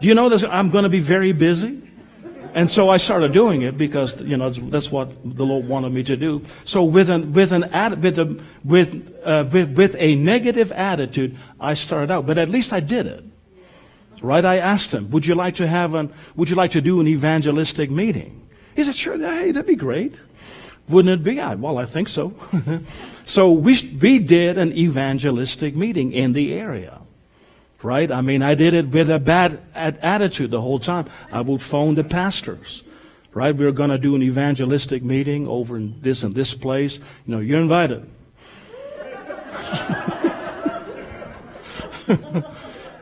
Do you know that I'm going to be very busy? And so I started doing it because you know that's what the Lord wanted me to do. So with an with an with a with uh, with, with a negative attitude, I started out, but at least I did it. Right? I asked him, would you like to have an, would you like to do an evangelistic meeting? He said, sure, hey, that'd be great. Wouldn't it be? I, well, I think so. so we, we did an evangelistic meeting in the area. Right? I mean, I did it with a bad attitude the whole time. I would phone the pastors. Right? We were going to do an evangelistic meeting over in this and this place. You know, you're invited.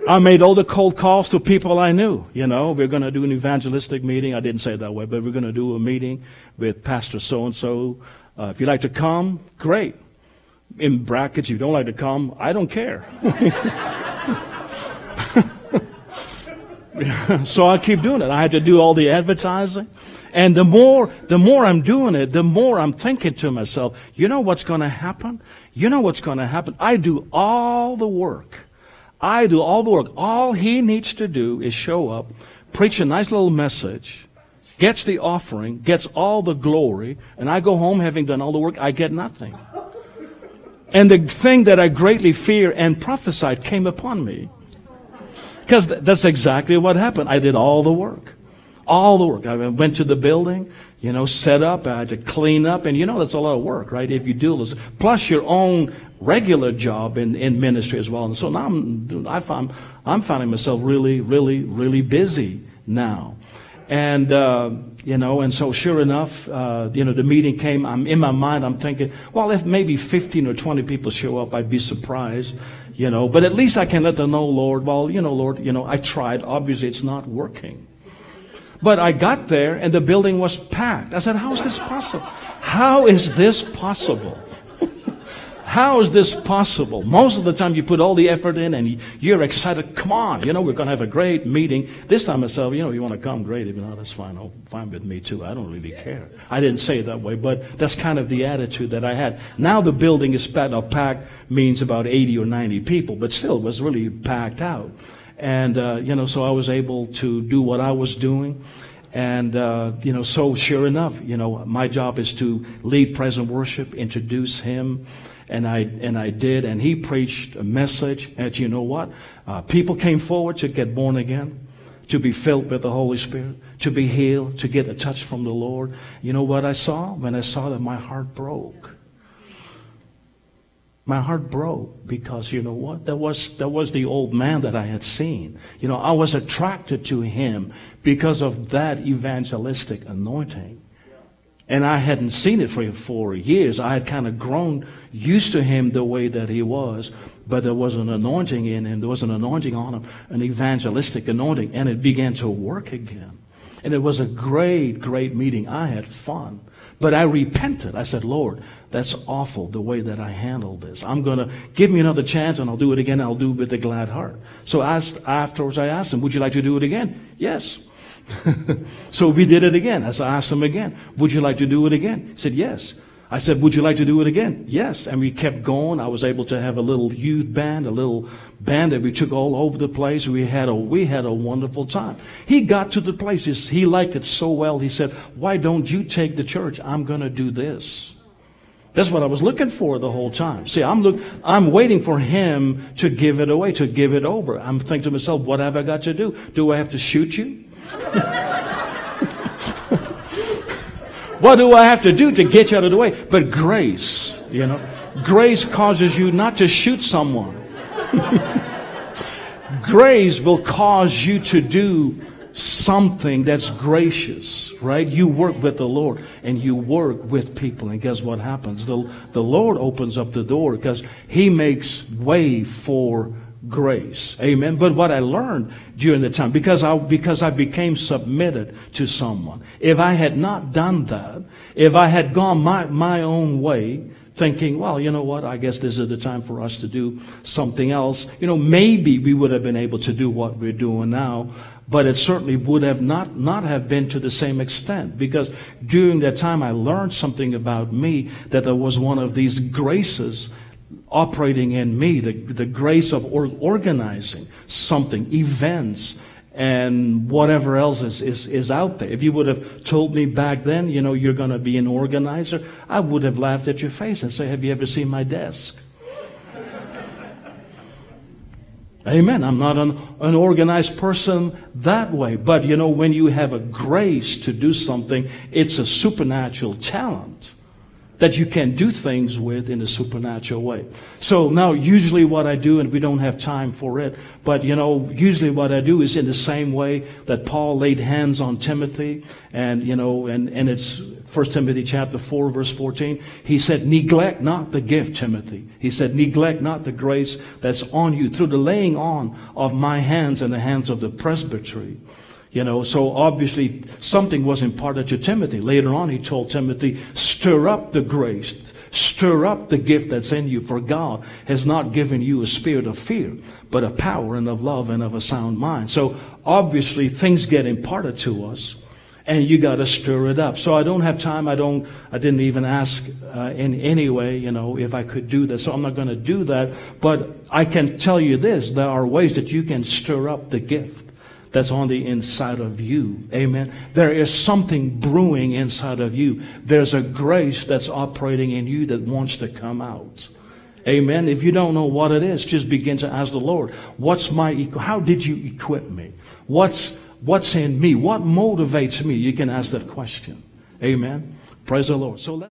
I made all the cold calls to people I knew. You know, we're going to do an evangelistic meeting. I didn't say it that way, but we're going to do a meeting with Pastor so and so. If you'd like to come, great. In brackets, if you don't like to come, I don't care. so I keep doing it. I had to do all the advertising. And the more, the more I'm doing it, the more I'm thinking to myself, you know what's going to happen? You know what's going to happen? I do all the work. I do all the work. All he needs to do is show up, preach a nice little message, gets the offering, gets all the glory, and I go home having done all the work. I get nothing. And the thing that I greatly fear and prophesied came upon me. Because that's exactly what happened. I did all the work. All the work. I went to the building, you know, set up. I had to clean up. And you know, that's a lot of work, right? If you do this, plus your own regular job in, in ministry as well. And so now I'm, I find, I'm finding myself really, really, really busy now. And, uh, you know, and so sure enough, uh, you know, the meeting came. I'm in my mind, I'm thinking, well, if maybe 15 or 20 people show up, I'd be surprised you know, but at least I can let them know, Lord, well, you know, Lord, you know, I tried. Obviously, it's not working. But I got there and the building was packed. I said, how is this possible? How is this possible? How is this possible? Most of the time you put all the effort in and you're excited. Come on, you know, we're going to have a great meeting. This time I said, you know, you want to come, great. If not, that's fine. Oh, fine with me too. I don't really care. I didn't say it that way, but that's kind of the attitude that I had. Now the building is packed. Now packed means about 80 or 90 people, but still it was really packed out. And, uh, you know, so I was able to do what I was doing. And, uh, you know, so sure enough, you know, my job is to lead present worship, introduce him, and I and I did, and he preached a message. And you know what? Uh, people came forward to get born again, to be filled with the Holy Spirit, to be healed, to get a touch from the Lord. You know what I saw when I saw that? My heart broke. My heart broke because you know what? That was that was the old man that I had seen. You know, I was attracted to him because of that evangelistic anointing. And I hadn't seen it for four years. I had kind of grown used to him the way that he was, but there was an anointing in him. There was an anointing on him, an evangelistic anointing, and it began to work again. And it was a great, great meeting. I had fun. But I repented. I said, Lord, that's awful the way that I handled this. I'm going to give me another chance and I'll do it again. I'll do it with a glad heart. So afterwards, I asked him, Would you like to do it again? Yes. so we did it again. I asked him again, would you like to do it again? He said, yes. I said, would you like to do it again? Yes. And we kept going. I was able to have a little youth band, a little band that we took all over the place. We had a, we had a wonderful time. He got to the places. He liked it so well. He said, why don't you take the church? I'm going to do this. That's what I was looking for the whole time. See, I'm look, I'm waiting for him to give it away, to give it over. I'm thinking to myself, what have I got to do? Do I have to shoot you? what do I have to do to get you out of the way? But grace, you know, grace causes you not to shoot someone. grace will cause you to do something that's gracious, right? You work with the Lord and you work with people. And guess what happens? The, the Lord opens up the door because He makes way for grace. Amen. But what I learned during the time, because I, because I became submitted to someone, if I had not done that, if I had gone my, my own way, thinking, well, you know what, I guess this is the time for us to do something else, you know, maybe we would have been able to do what we're doing now, but it certainly would have not, not have been to the same extent because during that time I learned something about me that there was one of these graces operating in me, the, the grace of or, organizing something, events, and whatever else is, is, is out there. If you would have told me back then, you know, you're going to be an organizer, I would have laughed at your face and say, Have you ever seen my desk? Amen. I'm not an, an organized person that way. But you know, when you have a grace to do something, it's a supernatural talent that you can do things with in a supernatural way. So now usually what I do, and we don't have time for it, but you know, usually what I do is in the same way that Paul laid hands on Timothy, and you know, and, and it's 1 Timothy chapter 4 verse 14. He said, neglect not the gift, Timothy. He said, neglect not the grace that's on you through the laying on of my hands and the hands of the presbytery. You know, so obviously something was imparted to Timothy. Later on, he told Timothy, stir up the grace, stir up the gift that's in you, for God has not given you a spirit of fear, but of power and of love and of a sound mind. So obviously things get imparted to us and you got to stir it up. So I don't have time. I don't. I didn't even ask uh, in any way, you know, if I could do that. So I'm not going to do that. But I can tell you this: there are ways that you can stir up the gift that's on the inside of you. Amen. There is something brewing inside of you. There's a grace that's operating in you that wants to come out. Amen. If you don't know what it is, just begin to ask the Lord, what's my, how did you equip me? What's, what's in me? What motivates me? You can ask that question. Amen. Praise the Lord. So let